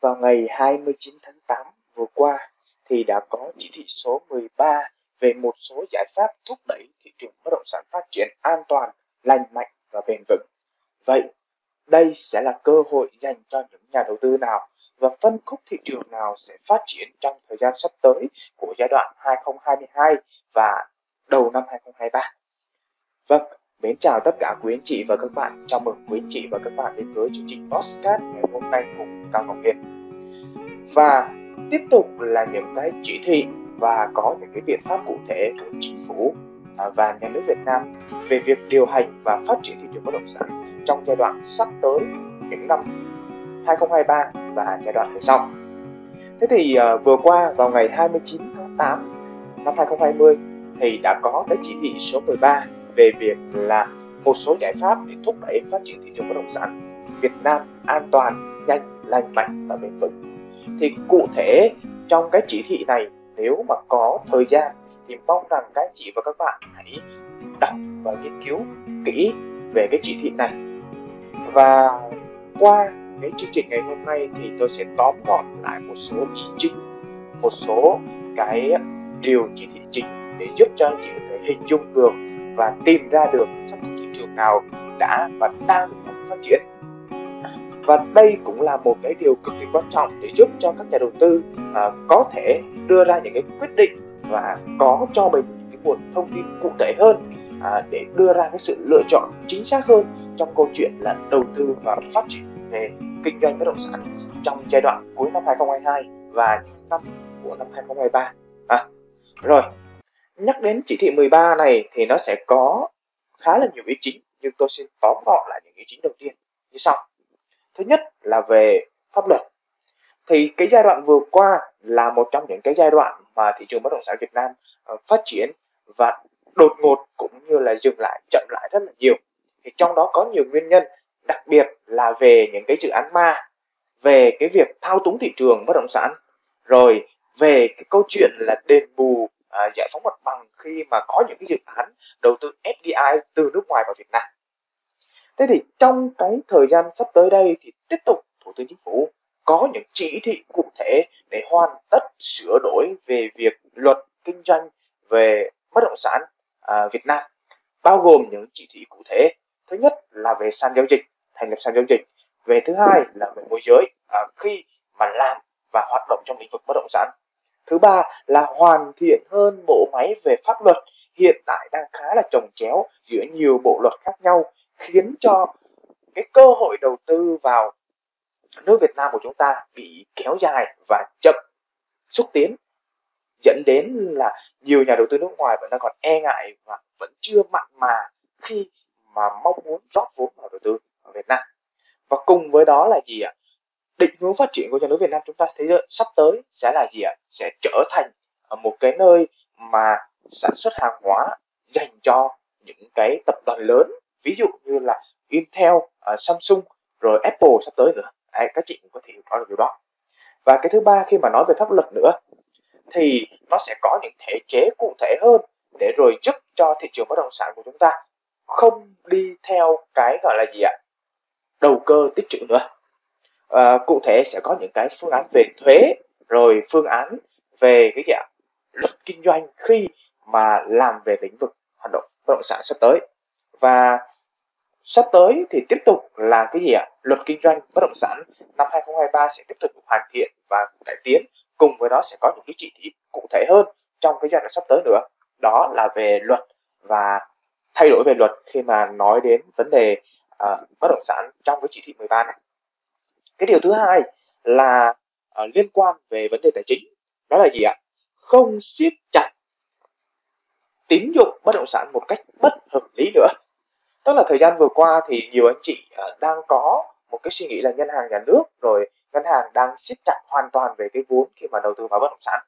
vào ngày 29 tháng 8 vừa qua thì đã có chỉ thị số 13 về một số giải pháp thúc đẩy thị trường bất động sản phát triển an toàn, lành mạnh và bền vững. Vậy, đây sẽ là cơ hội dành cho những nhà đầu tư nào và phân khúc thị trường nào sẽ phát triển trong thời gian sắp tới của giai đoạn 2022 và đầu năm 2023. Vâng, mến chào tất cả quý anh chị và các bạn. Chào mừng quý anh chị và các bạn đến với chương trình Postcard ngày hôm nay cùng Cao Ngọc Hiền. Và tiếp tục là những cái chỉ thị và có những cái biện pháp cụ thể của chính phủ à, và nhà nước Việt Nam về việc điều hành và phát triển thị trường bất động sản trong giai đoạn sắp tới những năm 2023 và giai đoạn về sau. Thế thì uh, vừa qua vào ngày 29 tháng 8 năm 2020 thì đã có cái chỉ thị số 13 về việc là một số giải pháp để thúc đẩy phát triển thị trường bất động sản Việt Nam an toàn, nhanh, lành mạnh và bền vững. Thì cụ thể trong cái chỉ thị này nếu mà có thời gian thì mong rằng các chị và các bạn hãy đọc và nghiên cứu kỹ về cái chỉ thị này và qua cái chương trình ngày hôm nay thì tôi sẽ tóm gọn lại một số ý chính một số cái điều chỉ thị chính để giúp cho anh chị có thể hình dung được và tìm ra được trong thị trường nào đã và đang phát triển và đây cũng là một cái điều cực kỳ quan trọng để giúp cho các nhà đầu tư à, có thể đưa ra những cái quyết định và có cho mình những cái nguồn thông tin cụ thể hơn à, để đưa ra cái sự lựa chọn chính xác hơn trong câu chuyện là đầu tư và phát triển về kinh doanh bất động sản trong giai đoạn cuối năm 2022 và những năm của năm 2023. À, rồi, nhắc đến chỉ thị 13 này thì nó sẽ có khá là nhiều ý chính, nhưng tôi xin tóm gọn lại những ý chính đầu tiên như sau. Thứ nhất là về pháp luật. Thì cái giai đoạn vừa qua là một trong những cái giai đoạn mà thị trường bất động sản Việt Nam ờ, phát triển và đột ngột cũng như là dừng lại, chậm lại rất là nhiều thì trong đó có nhiều nguyên nhân, đặc biệt là về những cái dự án ma, về cái việc thao túng thị trường bất động sản, rồi về cái câu chuyện là đền bù à, giải phóng mặt bằng khi mà có những cái dự án đầu tư FDI từ nước ngoài vào Việt Nam. Thế thì trong cái thời gian sắp tới đây thì tiếp tục Thủ tướng Chính phủ có những chỉ thị cụ thể để hoàn tất sửa đổi về việc luật kinh doanh về bất động sản à, Việt Nam bao gồm những chỉ thị cụ thể. Thứ nhất là về sàn giao dịch thành lập sàn giao dịch. Về thứ hai là về môi giới à, khi mà làm và hoạt động trong lĩnh vực bất động sản thứ ba là hoàn thiện hơn bộ máy về pháp luật. Hiện tại đang khá là trồng chéo giữa nhiều bộ luật khác nhau, khiến cho cái cơ hội đầu tư vào nước Việt Nam của chúng ta bị kéo dài và chậm xúc tiến, dẫn đến là nhiều nhà đầu tư nước ngoài vẫn đang còn e ngại và vẫn chưa mặn mà khi mà mong muốn rót vốn vào đầu tư ở Việt Nam. Và cùng với đó là gì ạ? Định hướng phát triển của nhà nước Việt Nam chúng ta thấy sắp tới sẽ là gì ạ? Sẽ trở thành à, một cái nơi mà sản xuất hàng hóa dành cho những cái tập đoàn lớn. Ví dụ như là Intel, uh, Samsung rồi Apple sắp tới nữa. Đấy, các chị cũng có thể có được điều đó. Và cái thứ ba khi mà nói về pháp luật nữa thì nó sẽ có những thể chế cụ thể hơn để rồi giúp cho thị trường bất động sản của chúng ta không đi theo cái gọi là gì ạ đầu cơ tích trữ nữa à, cụ thể sẽ có những cái phương án về thuế rồi phương án về cái gì ạ? Luật kinh doanh khi mà làm về lĩnh vực hoạt động bất động sản sắp tới. Và sắp tới thì tiếp tục là cái gì ạ? Luật kinh doanh bất động sản năm 2023 sẽ tiếp tục hoàn thiện và cải tiến. Cùng với đó sẽ có những cái chỉ thị cụ thể hơn trong cái giai đoạn sắp tới nữa. Đó là về luật và thay đổi về luật khi mà nói đến vấn đề uh, bất động sản trong cái chỉ thị 13 này cái điều thứ hai là uh, liên quan về vấn đề tài chính. Đó là gì ạ? Không siết chặt tín dụng bất động sản một cách bất hợp lý nữa. Tức là thời gian vừa qua thì nhiều anh chị uh, đang có một cái suy nghĩ là ngân hàng nhà nước rồi ngân hàng đang siết chặt hoàn toàn về cái vốn khi mà đầu tư vào bất động sản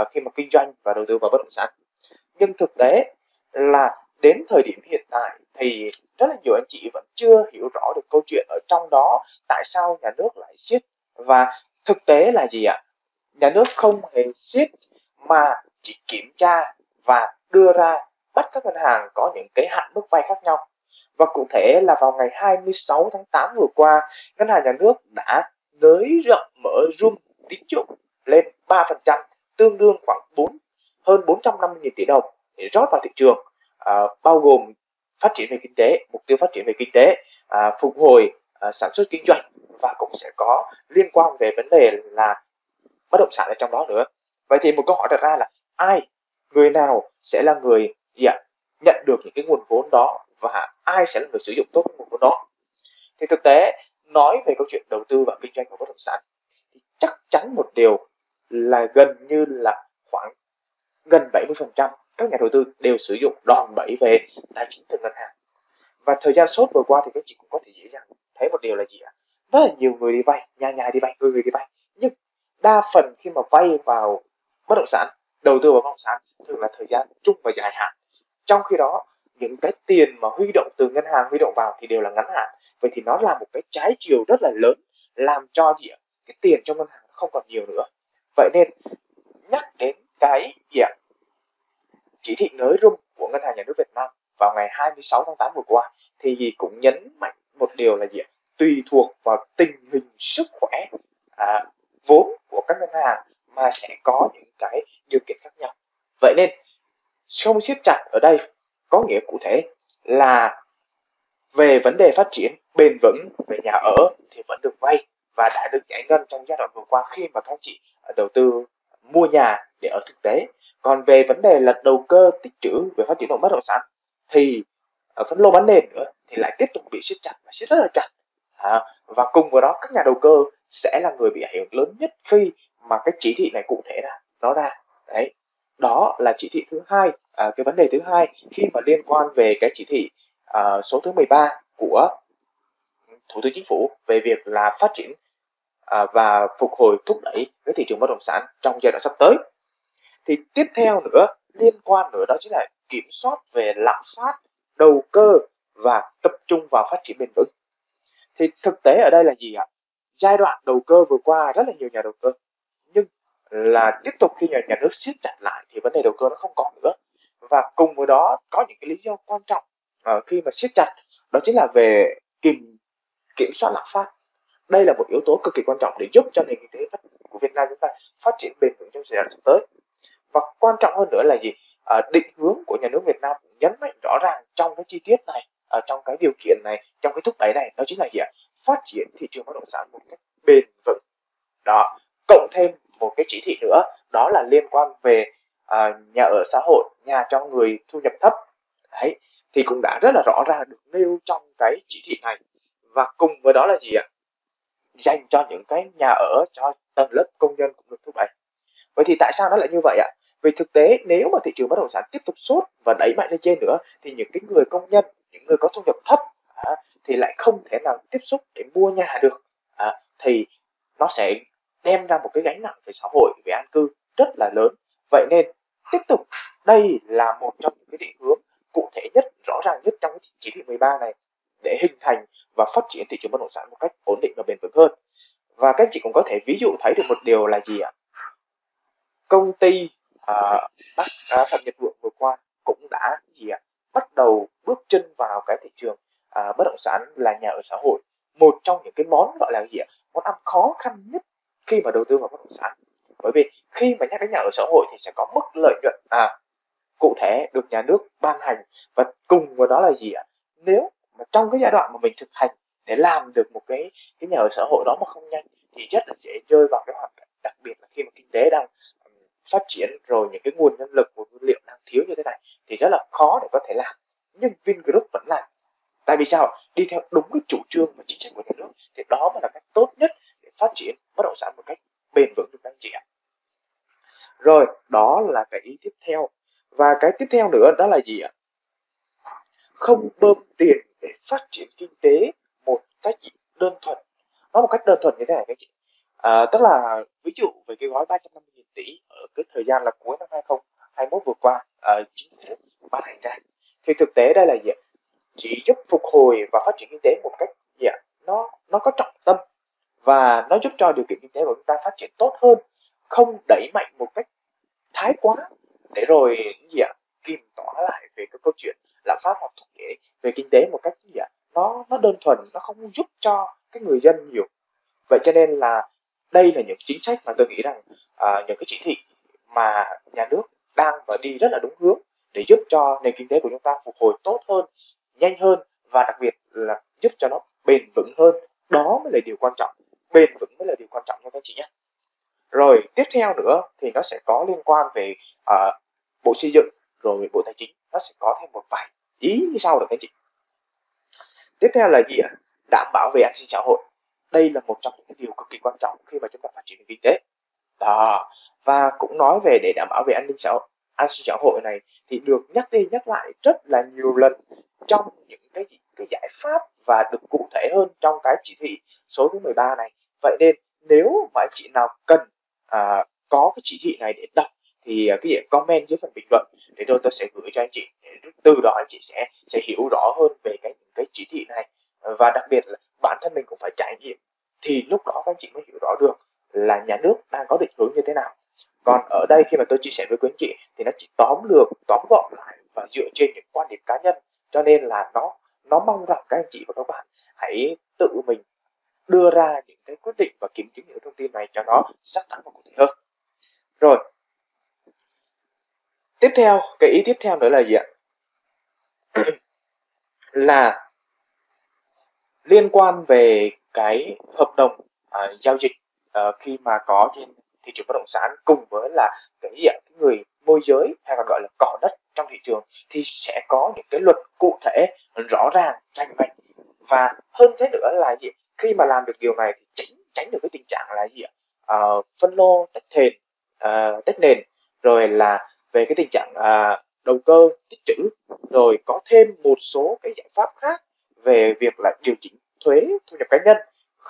uh, khi mà kinh doanh và đầu tư vào bất động sản. Nhưng thực tế là đến thời điểm hiện tại thì rất là nhiều anh chị vẫn chưa hiểu rõ được câu chuyện ở trong đó tại sao nhà nước lại siết? Và thực tế là gì ạ? Nhà nước không hề siết mà chỉ kiểm tra và đưa ra bắt các ngân hàng có những cái hạn mức vay khác nhau. Và cụ thể là vào ngày 26 tháng 8 vừa qua ngân hàng nhà nước đã nới rộng mở room tín dụng lên 3% tương đương khoảng 4 hơn 450.000 tỷ đồng để rót vào thị trường à, bao gồm phát triển về kinh tế mục tiêu phát triển về kinh tế à, phục hồi à, sản xuất kinh doanh và cũng sẽ có liên quan về vấn đề là bất động sản ở trong đó nữa. Vậy thì một câu hỏi đặt ra là ai người nào sẽ là người gì nhận được những cái nguồn vốn đó và ai sẽ là người sử dụng tốt cái nguồn vốn đó? Thì thực tế nói về câu chuyện đầu tư và kinh doanh của bất động sản thì chắc chắn một điều là gần như là khoảng gần 70% các nhà đầu tư đều sử dụng đòn bẩy về tài chính từ ngân hàng. Và thời gian sốt vừa qua thì các chị cũng có thể dễ dàng thấy một điều là gì ạ? Rất là nhiều người đi vay nhà nhà đi vay, người người đi vay. Nhưng đa phần khi mà vay vào bất động sản, đầu tư vào bất động sản, thường là thời gian trung và dài hạn. Trong khi đó, những cái tiền mà huy động từ ngân hàng, huy động vào thì đều là ngắn hạn. Vậy thì nó là một cái trái chiều rất là lớn, làm cho gì ạ? Cái tiền trong ngân hàng không còn nhiều nữa. Vậy nên nhắc đến cái gì ạ chỉ thị nới room của ngân hàng nhà nước Việt Nam vào ngày 26 tháng 8 vừa qua thì cũng nhấn mạnh một điều là gì tùy thuộc vào tình hình sức khỏe à, vốn của các ngân hàng mà sẽ có những cái điều kiện khác nhau. Vậy nên không siết chặt ở đây có nghĩa cụ thể là về vấn đề phát triển bền vững về nhà ở thì vẫn được vay và đã được giải ngân trong giai đoạn vừa qua khi mà các chị à, đầu tư mua nhà để ở thực tế còn về vấn đề là đầu cơ tích trữ về phát triển động bất động sản thì ở phân lô bán nền nữa thì lại tiếp tục bị siết chặt và siết rất là chặt. À, và cùng với đó các nhà đầu cơ sẽ là người bị ảnh hưởng lớn nhất khi mà cái chỉ thị này cụ thể ra nó ra. Đấy đó là chỉ thị thứ hai à, cái vấn đề thứ hai khi mà liên quan về cái chỉ thị à, số thứ 13 của thủ tướng chính phủ về việc là phát triển à, và phục hồi thúc đẩy cái thị trường bất động sản trong giai đoạn sắp tới thì tiếp theo nữa liên quan nữa đó chính là kiểm soát về lạm phát đầu cơ và tập trung vào phát triển bền vững. Thì thực tế ở đây là gì ạ? Giai đoạn đầu cơ vừa qua rất là nhiều nhà đầu cơ nhưng là tiếp tục khi nhà, nhà nước siết chặt lại thì vấn đề đầu cơ nó không còn nữa. Và cùng với đó có những cái lý do quan trọng uh, khi mà siết chặt đó chính là về kiểm kiểm soát lạm phát. Đây là một yếu tố cực kỳ quan trọng để giúp cho nền kinh tế của Việt Nam chúng ta phát triển bền vững trong giai đoạn sắp tới và quan trọng hơn nữa là gì? À, định hướng của nhà nước Việt Nam cũng nhấn mạnh rõ ràng trong cái chi tiết này ở trong cái điều kiện này trong cái thúc đẩy này đó chính là gì ạ? Phát triển thị trường bất động sản một cách bền vững. Đó cộng thêm một cái chỉ thị nữa đó là liên quan về à, nhà ở xã hội nhà cho người thu nhập thấp. Đấy thì cũng đã rất là rõ ràng được nêu trong cái chỉ thị này. Và cùng với đó là gì ạ? Dành cho những cái nhà ở cho tầng lớp công nhân cũng được thúc đẩy. Vậy thì tại sao nó lại như vậy ạ? Vì thực tế nếu mà thị trường bất động sản tiếp tục sốt và đẩy mạnh lên trên nữa thì những cái người công nhân những người có thu nhập thấp à, thì lại không thể nào tiếp xúc để mua nhà được. À, thì nó sẽ đem ra một cái gánh nặng về xã hội về an cư rất là lớn. Vậy nên tiếp tục đây là một trong những cái định hướng cụ thể nhất rõ ràng nhất trong cái chỉ thị 13 này để hình thành và phát triển thị trường bất động sản một cách ổn định và bền vững hơn. Và các chị cũng có thể ví dụ thấy được một điều là gì ạ? Công ty à, Bắc à, Phạm Nhật Vượng vừa qua cũng đã gì ạ? Bắt đầu bước chân vào cái thị trường à, bất động sản là nhà ở xã hội. Một trong những cái món gọi là gì ạ? Món ăn khó khăn nhất khi mà đầu tư vào bất động sản. Bởi vì khi mà nhắc đến nhà ở xã hội thì sẽ có mức lợi nhuận à cụ thể được nhà nước ban hành. Và cùng với đó là gì ạ? Nếu mà trong cái giai đoạn mà mình thực hành để làm được một cái cái nhà ở xã hội đó mà không nhanh thì rất là dễ rơi vào cái hoàn cảnh đặc biệt là khi mà kinh tế đang phát triển rồi những cái nguồn nhân lực, nguồn nguyên liệu đang thiếu như thế này thì rất là khó để có thể làm. Nhưng Vingroup vẫn làm. Tại vì sao? Đi theo đúng cái chủ trương và chính sách của nhà nước thì đó mới là cách tốt nhất để phát triển bất động sản một cách bền vững được các anh chị ạ. Rồi, đó là cái ý tiếp theo. Và cái tiếp theo nữa đó là gì ạ? Không bơm tiền để phát triển kinh tế một cách đơn thuần. Nó một cách đơn thuần như thế này các chị à, tức là ví dụ về cái gói 350.000 tỷ ở cái thời gian là cuối năm 2021 vừa qua à, chính phủ ban hành ra. Thì thực tế đây là gì chỉ giúp phục hồi và phát triển kinh tế một cách gì ạ? Nó nó có trọng tâm và nó giúp cho điều kiện kinh tế của chúng ta phát triển tốt hơn không đẩy mạnh một cách thái quá. Để rồi gì ạ? Kìm tỏa lại về cái câu chuyện lạm phát hoặc thúc đẩy về kinh tế một cách gì ạ? Nó nó đơn thuần nó không giúp cho cái người dân nhiều. Vậy cho nên là đây là những chính sách mà tôi nghĩ rằng uh, những cái chỉ thị mà nhà nước đang và đi rất là đúng hướng để giúp cho nền kinh tế của chúng ta phục hồi tốt hơn nhanh hơn và đặc biệt là giúp cho nó bền vững hơn. Đó mới là điều quan trọng. Bền vững mới là điều quan trọng cho các chị nhé. Rồi tiếp theo nữa thì nó sẽ có liên quan về uh, bộ xây dựng rồi bộ tài chính. Nó sẽ có thêm một vài ý như sau được các chị. Tiếp theo là gì ạ? Đảm bảo về an sinh xã hội đây là một trong những điều cực kỳ quan trọng khi mà chúng ta phát triển kinh tế. Đó và cũng nói về để đảm bảo về an ninh xã hội an sinh xã hội này thì được nhắc đi nhắc lại rất là nhiều lần trong những cái cái giải pháp và được cụ thể hơn trong cái chỉ thị số thứ 13 này. Vậy nên nếu mà anh chị nào cần à, có cái chỉ thị này để đọc thì à, cái gì comment dưới phần bình luận để tôi tôi sẽ gửi cho anh chị. Từ đó anh chị sẽ sẽ hiểu rõ hơn về cái cái chỉ thị này. Và đặc biệt là bản thân mình cũng phải trải nghiệm, thì lúc đó các anh chị mới hiểu rõ được là nhà nước đang có định hướng như thế nào. Còn ở đây khi mà tôi chia sẻ với quý anh chị thì nó chỉ tóm lược, tóm gọn lại và dựa trên những quan điểm cá nhân. Cho nên là nó nó mong rằng các anh chị và các bạn hãy tự mình đưa ra những cái quyết định và kiểm chứng những thông tin này cho nó xác đáng và cụ thể hơn. Rồi, tiếp theo, cái ý tiếp theo nữa là gì ạ? Là liên quan về cái hợp đồng à, giao dịch à, khi mà có trên thị trường bất động sản cùng với là cái gì ạ? Cái người môi giới hay còn gọi là cỏ đất trong thị trường thì sẽ có những cái luật cụ thể rõ ràng rành mạch và hơn thế nữa là gì? Khi mà làm được điều này thì tránh tránh được cái tình trạng là gì ạ? À, phân lô tách thền à, ờ, tách nền rồi là về cái tình trạng à, đầu cơ tích trữ rồi có thêm một số cái giải pháp khác về việc là điều chỉnh thuế thu nhập cá nhân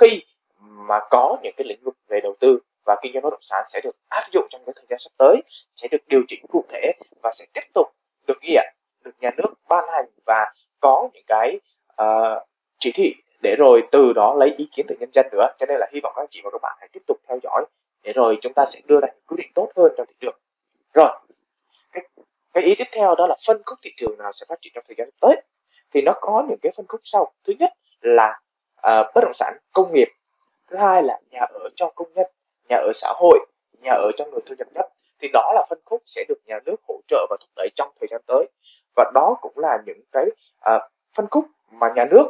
khi mà có những cái lĩnh vực về đầu tư và kinh doanh bất động sản sẽ được áp dụng trong cái thời gian sắp tới sẽ được điều chỉnh cụ thể và sẽ tiếp tục được ghi được nhà nước ban hành và có những cái uh, chỉ thị để rồi từ đó lấy ý kiến từ nhân dân nữa. Cho nên là hy vọng các anh chị và các bạn hãy tiếp tục theo dõi để rồi chúng ta sẽ đưa ra những quyết định tốt hơn cho thị trường. Rồi cái, cái ý tiếp theo đó là phân khúc thị trường nào sẽ phát triển trong thời gian tới? Thì nó có những cái phân khúc sau. Thứ nhất là uh, bất động sản công nghiệp. Thứ hai là nhà ở cho công nhân nhà ở xã hội nhà ở cho người thu nhập thấp. Thì đó là phân khúc sẽ được nhà nước hỗ trợ và thúc đẩy trong thời gian tới. Và đó cũng là những cái uh, phân khúc mà nhà nước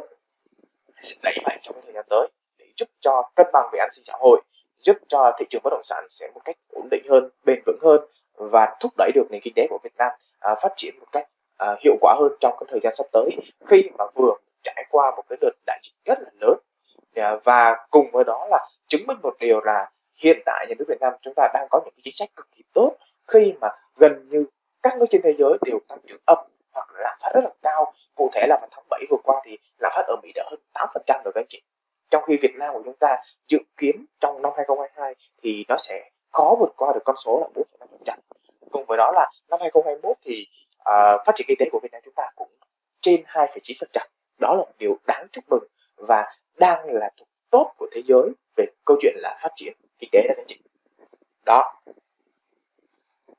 sẽ đẩy mạnh trong thời gian tới để giúp cho cân bằng về an sinh xã hội giúp cho thị trường bất động sản sẽ một cách ổn định hơn bền vững hơn và thúc đẩy được nền kinh tế của Việt Nam uh, phát triển một cách à, hiệu quả hơn trong cái thời gian sắp tới khi mà vừa trải qua một cái đợt đại dịch rất là lớn. À, và cùng với đó là chứng minh một điều là hiện tại nhà nước Việt Nam chúng ta đang có những cái chính sách cực kỳ tốt khi mà gần như các nước trên thế giới đều tăng trưởng âm hoặc là lạm phát rất là cao. Cụ thể là vào tháng 7 vừa qua thì lạm phát ở Mỹ đã hơn 8% rồi các anh chị. Trong khi Việt Nam của chúng ta dự kiến trong năm 2022 thì nó sẽ khó vượt qua được con số là 4,5% cùng với đó là năm 2021 thì Ờ, phát triển kinh tế của Việt Nam chúng ta cũng trên 2,9% đó là một điều đáng chúc mừng và đang là thuộc tốt của thế giới về câu chuyện là phát triển kinh tế đó các anh chị đó.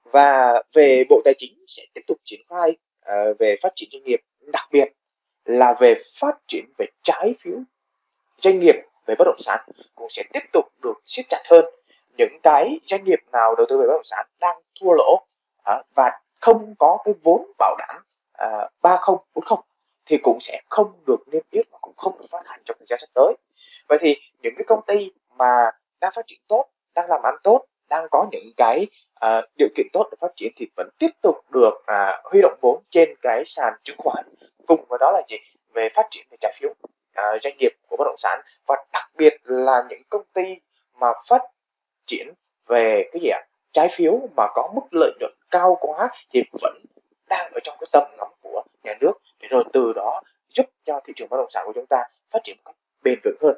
Và về bộ tài chính sẽ tiếp tục triển khai uh, về phát triển doanh nghiệp đặc biệt là về phát triển về trái phiếu doanh nghiệp về bất động sản cũng sẽ tiếp tục được siết chặt hơn. Những cái doanh nghiệp nào đầu tư về bất động sản đang thua lỗ uh, và không có cái vốn bảo đảm à, ba không bốn không thì cũng sẽ không được niêm yết và cũng không được phát hành trong thời gian sắp tới. Vậy thì những cái công ty mà đang phát triển tốt đang làm ăn tốt đang có những cái uh, điều kiện tốt để phát triển thì vẫn tiếp tục được uh, huy động vốn trên cái sàn chứng khoán. Cùng với đó là gì? Về phát triển về trái phiếu uh, doanh nghiệp của bất động sản và đặc biệt là những công ty mà phát triển về cái gì ạ? Trái phiếu mà có mức lợi nhuận cao quá thì vẫn đang ở trong cái tầm ngắm của nhà nước. Để rồi từ đó giúp cho thị trường bất động sản của chúng ta phát triển một cách bền vững hơn.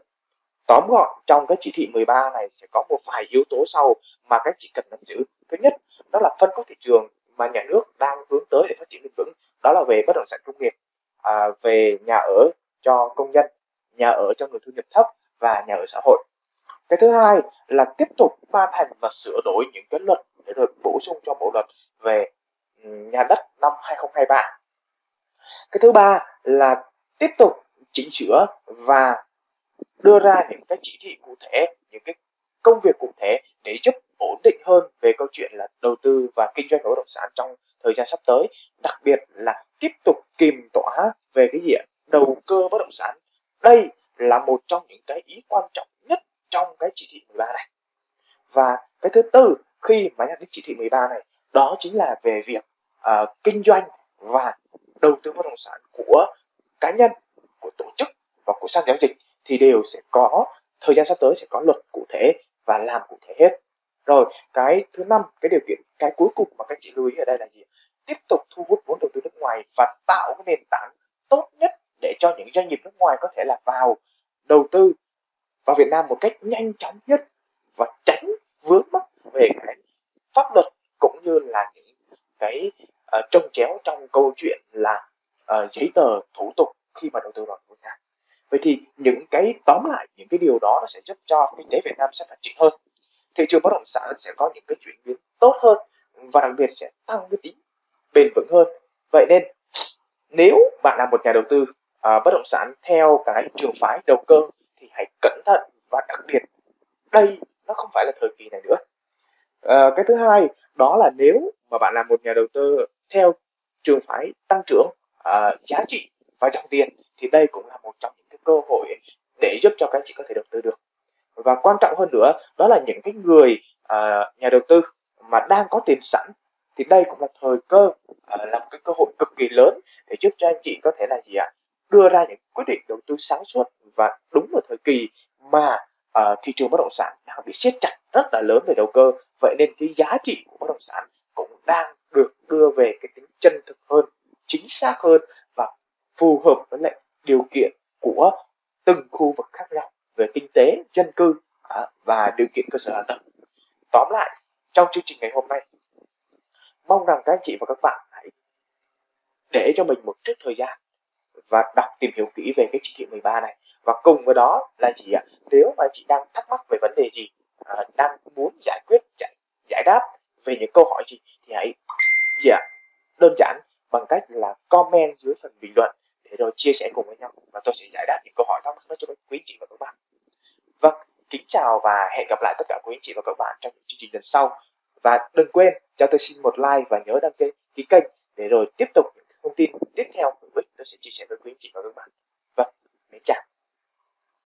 Tóm gọn trong cái chỉ thị 13 này sẽ có một vài yếu tố sau mà các chị cần nắm giữ. Thứ nhất đó là phân khúc thị trường mà nhà nước đang hướng tới để phát triển bền vững. Đó là về bất động sản công nghiệp à, về nhà ở cho công nhân nhà ở cho người thu nhập thấp và nhà ở xã hội. Cái thứ hai là tiếp tục ban hành và sửa đổi những cái luật để rồi bổ sung cho bộ luật về ừ, nhà đất năm 2023. Cái thứ ba là tiếp tục chỉnh sửa và đưa ra những cái chỉ thị cụ thể, những cái công việc cụ thể để giúp ổn định hơn về câu chuyện là đầu tư và kinh doanh bất động sản trong thời gian sắp tới, đặc biệt là tiếp tục kìm tỏa về cái gì đầu cơ bất động sản. Đây là một trong những cái ý quan trọng nhất trong cái chỉ thị 13 này và cái thứ tư khi mà nhắc đến chỉ thị 13 này đó chính là về việc uh, kinh doanh và đầu tư bất động sản của cá nhân của tổ chức và của sàn giao dịch thì đều sẽ có thời gian sắp tới sẽ có luật cụ thể và làm cụ thể hết. Rồi cái thứ năm cái điều kiện cái cuối cùng mà các chị lưu ý ở đây là gì? Tiếp tục thu hút vốn đầu tư nước ngoài và tạo cái nền tảng tốt nhất để cho những doanh nghiệp nước ngoài có thể là vào đầu tư vào Việt Nam một cách nhanh chóng nhất và tránh vướng mắc về cái pháp luật cũng như là những cái uh, trông chéo trong câu chuyện là uh, giấy tờ thủ tục khi mà đầu tư vào Việt Nam vậy thì những cái tóm lại những cái điều đó nó sẽ giúp cho kinh tế Việt Nam sẽ phát triển hơn thị trường bất động sản sẽ có những cái chuyển biến tốt hơn và đặc biệt sẽ tăng cái tính bền vững hơn. Vậy nên nếu bạn là một nhà đầu tư à, bất động sản theo cái trường phái đầu cơ thì hãy cẩn thận và đặc biệt đây nó không phải là thời kỳ này nữa. À, cái thứ hai đó là nếu mà bạn là một nhà đầu tư theo trường phái tăng trưởng à, giá trị và dòng tiền thì đây cũng là một trong những cái cơ hội để giúp cho các anh chị có thể đầu tư được. Và quan trọng hơn nữa đó là những cái người à, nhà đầu tư mà đang có tiền sẵn thì đây cũng là thời cơ à, là một cái cơ hội cực kỳ lớn để giúp cho anh chị có thể là gì ạ? Đưa ra những quyết định đầu tư sáng suốt và đúng vào thời kỳ mà à, thị trường bất động sản bị siết chặt rất là lớn về đầu cơ. Vậy nên cái giá trị của bất động sản cũng đang được đưa về cái tính chân thực hơn, chính xác hơn và phù hợp với lại điều kiện của từng khu vực khác nhau về kinh tế, dân cư à, và điều kiện cơ sở hạ tầng. Tóm lại, trong chương trình ngày hôm nay, mong rằng các anh chị và các bạn hãy để cho mình một chút thời gian và đọc tìm hiểu kỹ về cái chỉ thị 13 này. Và cùng với đó là gì ạ? Nếu mà chị đang thắc mắc về vấn đề gì à, đang muốn giải quyết giải, giải đáp về những câu hỏi gì thì hãy gì ạ? Đơn giản bằng cách là comment dưới phần bình luận để rồi chia sẻ cùng với nhau và tôi sẽ giải đáp những câu hỏi thắc mắc. Đó cho các quý chị và các bạn. Vâng kính chào và hẹn gặp lại tất cả quý chị và các bạn trong những chương trình lần sau. Và đừng quên cho tôi xin một like và nhớ đăng ký kênh để rồi tiếp tục những thông tin tiếp theo hữu ích tôi sẽ chia sẻ với quý anh chị và các bạn. Vâng mến chào.